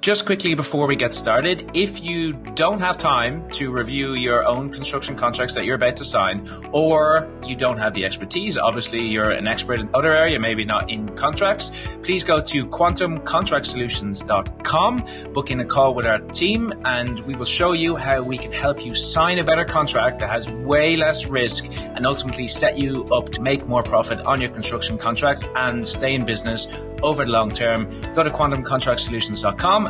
Just quickly before we get started, if you don't have time to review your own construction contracts that you're about to sign, or you don't have the expertise, obviously you're an expert in other area, maybe not in contracts, please go to quantumcontractsolutions.com, book in a call with our team, and we will show you how we can help you sign a better contract that has way less risk and ultimately set you up to make more profit on your construction contracts and stay in business over the long term. Go to quantumcontractsolutions.com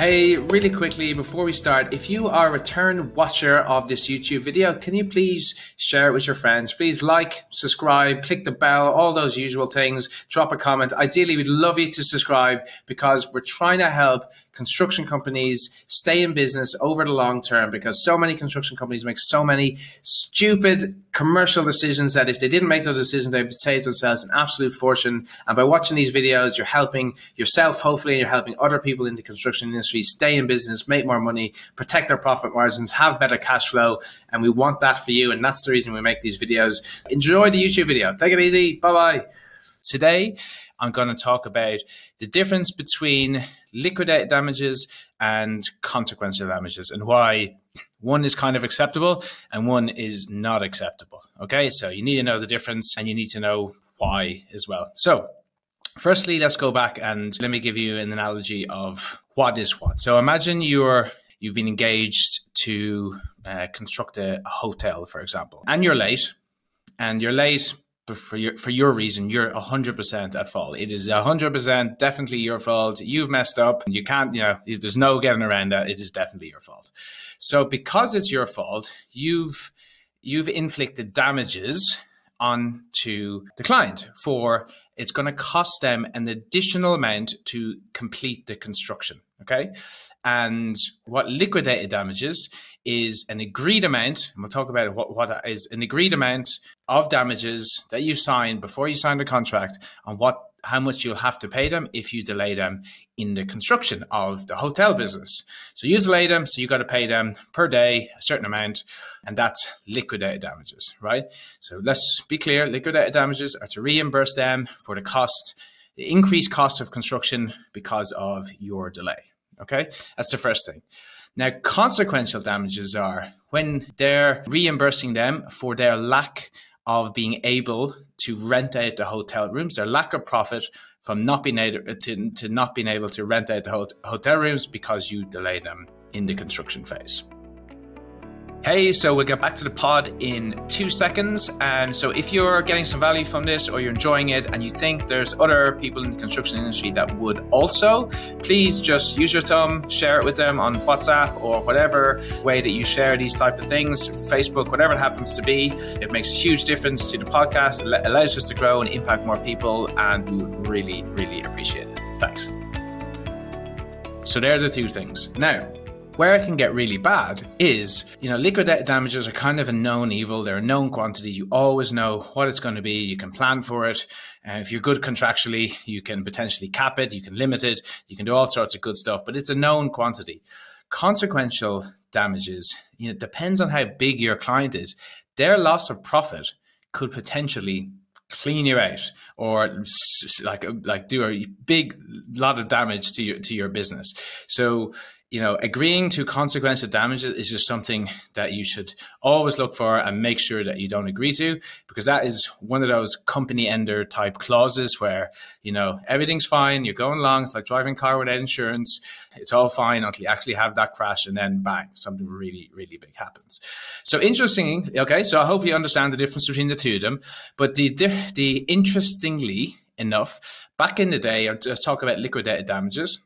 Hey, really quickly before we start, if you are a return watcher of this YouTube video, can you please share it with your friends? Please like, subscribe, click the bell, all those usual things, drop a comment. Ideally, we'd love you to subscribe because we're trying to help construction companies stay in business over the long term because so many construction companies make so many stupid commercial decisions that if they didn't make those decisions, they would save themselves an absolute fortune. And by watching these videos, you're helping yourself, hopefully, and you're helping other people in the construction industry stay in business, make more money, protect their profit margins, have better cash flow. And we want that for you. And that's the reason we make these videos. Enjoy the YouTube video. Take it easy. Bye bye. Today, I'm going to talk about the difference between liquidated damages and consequential damages and why one is kind of acceptable and one is not acceptable. Okay, so you need to know the difference and you need to know why as well. So, firstly, let's go back and let me give you an analogy of what is what. So, imagine you're you've been engaged to uh, construct a, a hotel, for example, and you're late, and you're late for your for your reason, you're hundred percent at fault. It is hundred percent definitely your fault. You've messed up. You can't, you know, there's no getting around that. It is definitely your fault. So because it's your fault, you've you've inflicted damages onto the client for it's going to cost them an additional amount to complete the construction. Okay. And what liquidated damages is an agreed amount, and we'll talk about what, what is an agreed amount of damages that you signed before you signed the contract on what how much you'll have to pay them if you delay them in the construction of the hotel business. So you delay them, so you got to pay them per day a certain amount, and that's liquidated damages, right? So let's be clear: liquidated damages are to reimburse them for the cost, the increased cost of construction because of your delay. Okay, that's the first thing. Now, consequential damages are when they're reimbursing them for their lack of being able to rent out the hotel rooms, their lack of profit from not being able uh, to, to not being able to rent out the hotel rooms because you delay them in the construction phase. Hey, so we'll get back to the pod in two seconds. And so, if you're getting some value from this or you're enjoying it and you think there's other people in the construction industry that would also, please just use your thumb, share it with them on WhatsApp or whatever way that you share these type of things, Facebook, whatever it happens to be. It makes a huge difference to the podcast. It allows us to grow and impact more people. And we would really, really appreciate it. Thanks. So, there are the two things. Now, where it can get really bad is, you know, liquidated damages are kind of a known evil. They're a known quantity. You always know what it's going to be. You can plan for it. And if you're good contractually, you can potentially cap it. You can limit it. You can do all sorts of good stuff, but it's a known quantity. Consequential damages, you know, depends on how big your client is. Their loss of profit could potentially clean you out or like like do a big lot of damage to your to your business. So you know, agreeing to consequential damages is just something that you should always look for and make sure that you don't agree to, because that is one of those company ender type clauses where, you know, everything's fine, you're going along, it's like driving a car without insurance, it's all fine until you actually have that crash and then bang, something really, really big happens. So interesting, okay, so I hope you understand the difference between the two of them, but the, the interestingly enough, back in the day, I'll talk about liquidated damages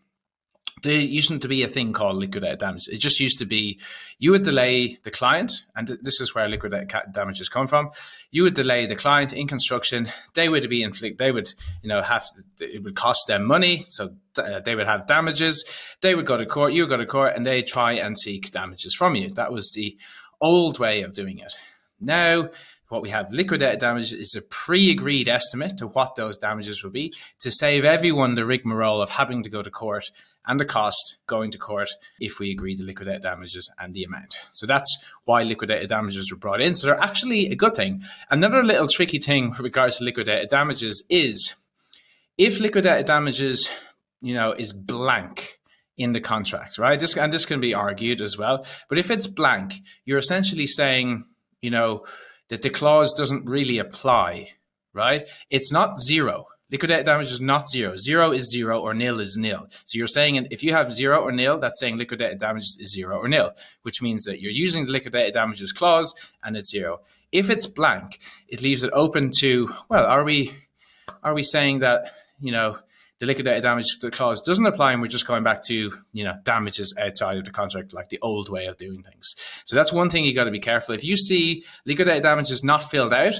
there used to be a thing called liquidated damages. It just used to be you would delay the client, and this is where liquidated damages come from. You would delay the client in construction. They would be inflict. They would, you know, have it would cost them money, so uh, they would have damages. They would go to court. You would go to court, and they try and seek damages from you. That was the old way of doing it. Now what we have liquidated damages is a pre-agreed estimate to what those damages will be to save everyone the rigmarole of having to go to court and the cost going to court if we agree to liquidate damages and the amount. So that's why liquidated damages were brought in. So they're actually a good thing. Another little tricky thing with regards to liquidated damages is if liquidated damages you know, is blank in the contract, right? This and this can be argued as well. But if it's blank, you're essentially saying, you know, that the clause doesn't really apply, right? It's not zero. Liquidated damage is not zero. Zero is zero or nil is nil. So you're saying if you have zero or nil, that's saying liquidated damages is zero or nil, which means that you're using the liquidated damages clause and it's zero. If it's blank, it leaves it open to, well, are we are we saying that, you know, the liquidated damage clause doesn't apply and we're just going back to you know damages outside of the contract like the old way of doing things so that's one thing you got to be careful if you see liquidated damages not filled out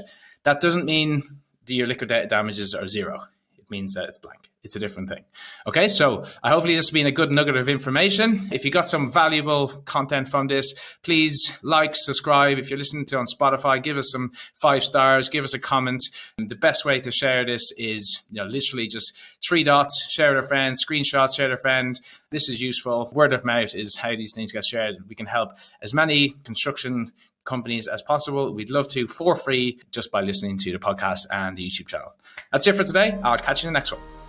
that doesn't mean your liquidated damages are zero. It means that it's blank. It's a different thing. Okay, so I hopefully this has been a good nugget of information. If you got some valuable content from this, please like, subscribe. If you're listening to on Spotify, give us some five stars, give us a comment. And the best way to share this is, you know, literally just three dots, share with a friend, screenshots, share with a friend. This is useful. Word of mouth is how these things get shared. We can help as many construction companies as possible. We'd love to for free just by listening to the podcast and the YouTube channel. That's it for today. I'll catch you in the next one.